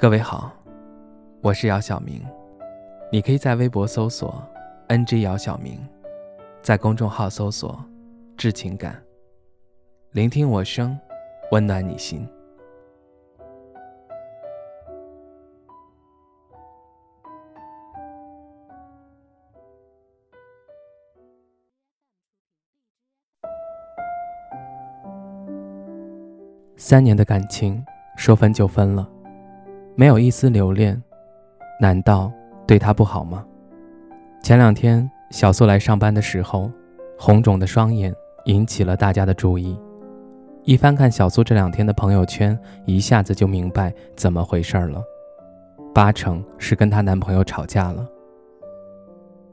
各位好，我是姚晓明，你可以在微博搜索 “ng 姚晓明”，在公众号搜索“致情感”，聆听我声，温暖你心。三年的感情，说分就分了。没有一丝留恋，难道对他不好吗？前两天小苏来上班的时候，红肿的双眼引起了大家的注意。一翻看小苏这两天的朋友圈，一下子就明白怎么回事了，八成是跟她男朋友吵架了。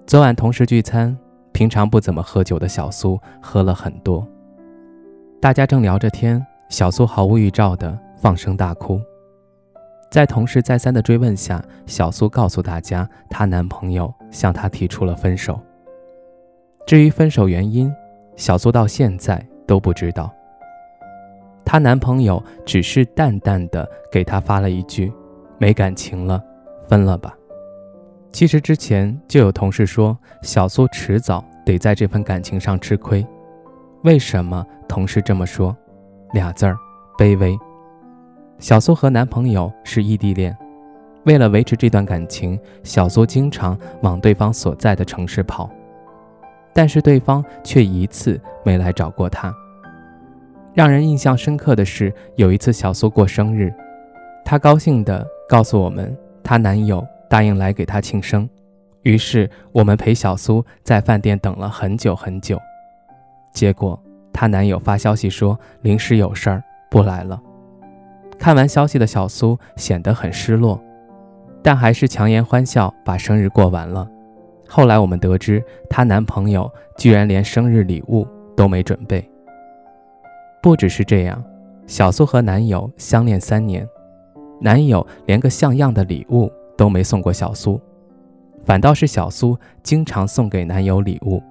昨晚同事聚餐，平常不怎么喝酒的小苏喝了很多，大家正聊着天，小苏毫无预兆地放声大哭。在同事再三的追问下，小苏告诉大家，她男朋友向她提出了分手。至于分手原因，小苏到现在都不知道。她男朋友只是淡淡的给她发了一句：“没感情了，分了吧。”其实之前就有同事说，小苏迟早得在这份感情上吃亏。为什么同事这么说？俩字儿：卑微。小苏和男朋友是异地恋，为了维持这段感情，小苏经常往对方所在的城市跑，但是对方却一次没来找过她。让人印象深刻的是，有一次小苏过生日，她高兴地告诉我们，她男友答应来给她庆生，于是我们陪小苏在饭店等了很久很久，结果她男友发消息说临时有事儿不来了。看完消息的小苏显得很失落，但还是强颜欢笑把生日过完了。后来我们得知，她男朋友居然连生日礼物都没准备。不只是这样，小苏和男友相恋三年，男友连个像样的礼物都没送过小苏，反倒是小苏经常送给男友礼物，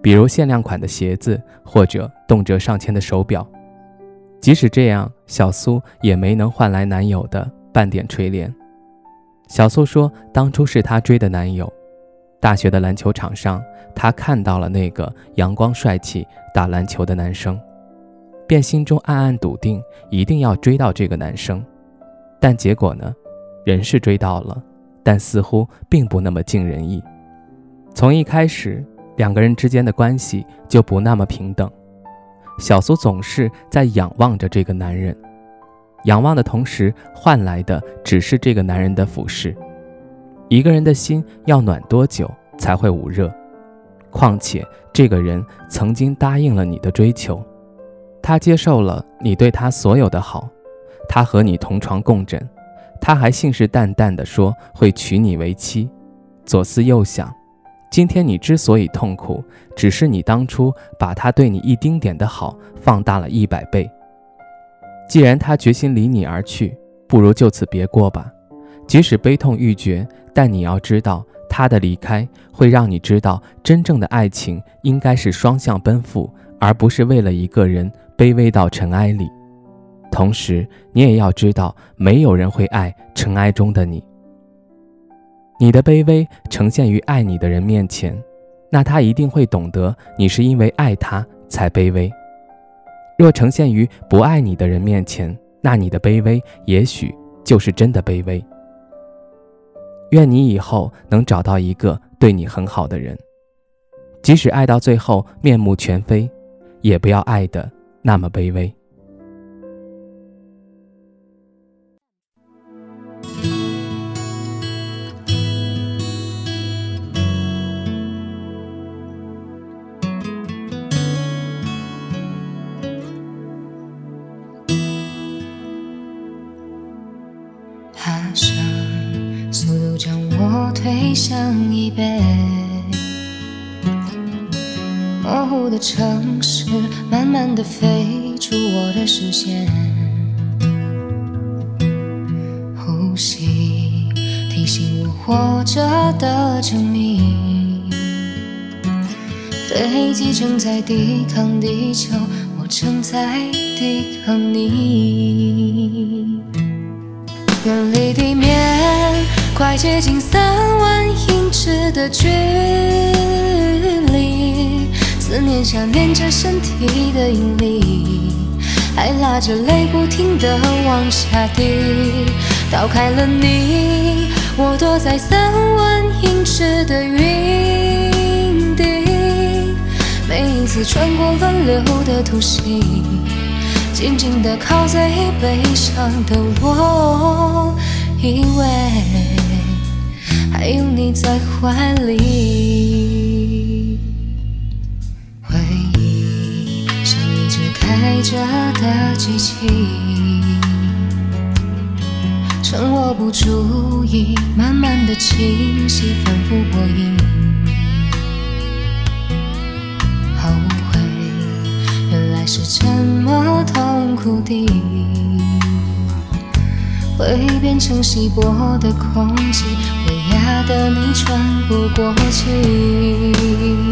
比如限量款的鞋子或者动辄上千的手表。即使这样，小苏也没能换来男友的半点垂怜。小苏说，当初是她追的男友，大学的篮球场上，她看到了那个阳光帅气打篮球的男生，便心中暗暗笃定一定要追到这个男生。但结果呢？人是追到了，但似乎并不那么尽人意。从一开始，两个人之间的关系就不那么平等。小苏总是在仰望着这个男人，仰望的同时换来的只是这个男人的俯视。一个人的心要暖多久才会捂热？况且这个人曾经答应了你的追求，他接受了你对他所有的好，他和你同床共枕，他还信誓旦旦地说会娶你为妻。左思右想。今天你之所以痛苦，只是你当初把他对你一丁点的好放大了一百倍。既然他决心离你而去，不如就此别过吧。即使悲痛欲绝，但你要知道，他的离开会让你知道，真正的爱情应该是双向奔赴，而不是为了一个人卑微到尘埃里。同时，你也要知道，没有人会爱尘埃中的你。你的卑微呈现于爱你的人面前，那他一定会懂得你是因为爱他才卑微；若呈现于不爱你的人面前，那你的卑微也许就是真的卑微。愿你以后能找到一个对你很好的人，即使爱到最后面目全非，也不要爱的那么卑微。推向椅背，模糊的城市慢慢的飞出我的视线，呼吸提醒我活着的证明，飞机正在抵抗地球，我正在抵抗你。远离地面，快接近三万的距离。思念想念着身体的引力，还拉着泪不停地往下滴。逃开了你，我躲在三万英尺的云底。每一次穿过乱流的突袭，紧紧地靠在椅背上的我，以为还有你在怀里。回忆像一只开着的机器，趁我不注意，慢慢的清晰，反复播音。后悔，原来是这么痛苦的，会变成稀薄的空气，会压得你喘不过气。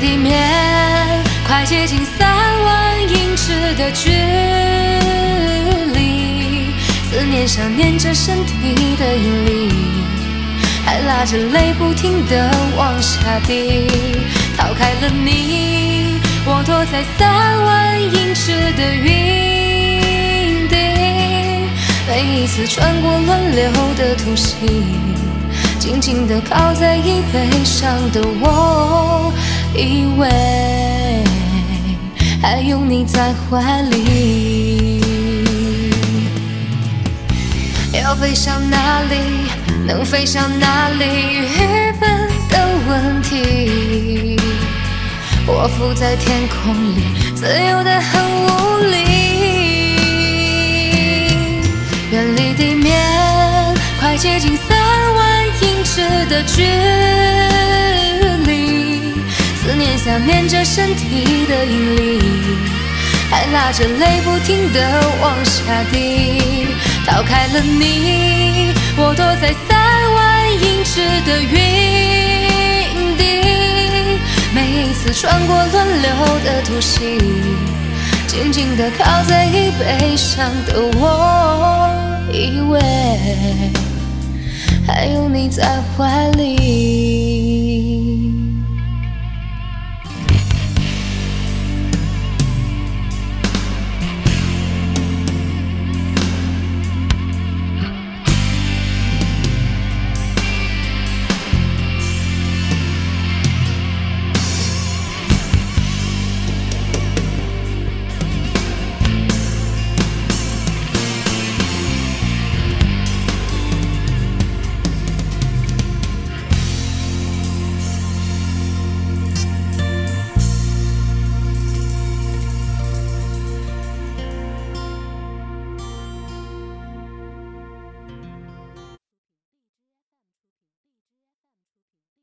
地面，快接近三万英尺的距离。思念想念着身体的引力，还拉着泪不停地往下滴。逃开了你，我躲在三万英尺的云底。每一次穿过轮流的突袭。紧紧地靠在椅背上的我，以为还有你在怀里。要飞向哪里？能飞向哪里？愚笨的问题。我浮在天空里，自由的很无力。远离地面，快接近三万英尺的距离。想念着身体的引力，还拉着泪不停地往下滴。逃开了你，我躲在三万英尺的云底。每一次穿过乱流的突袭，紧紧地靠在椅背上的我，以为还有你在怀里。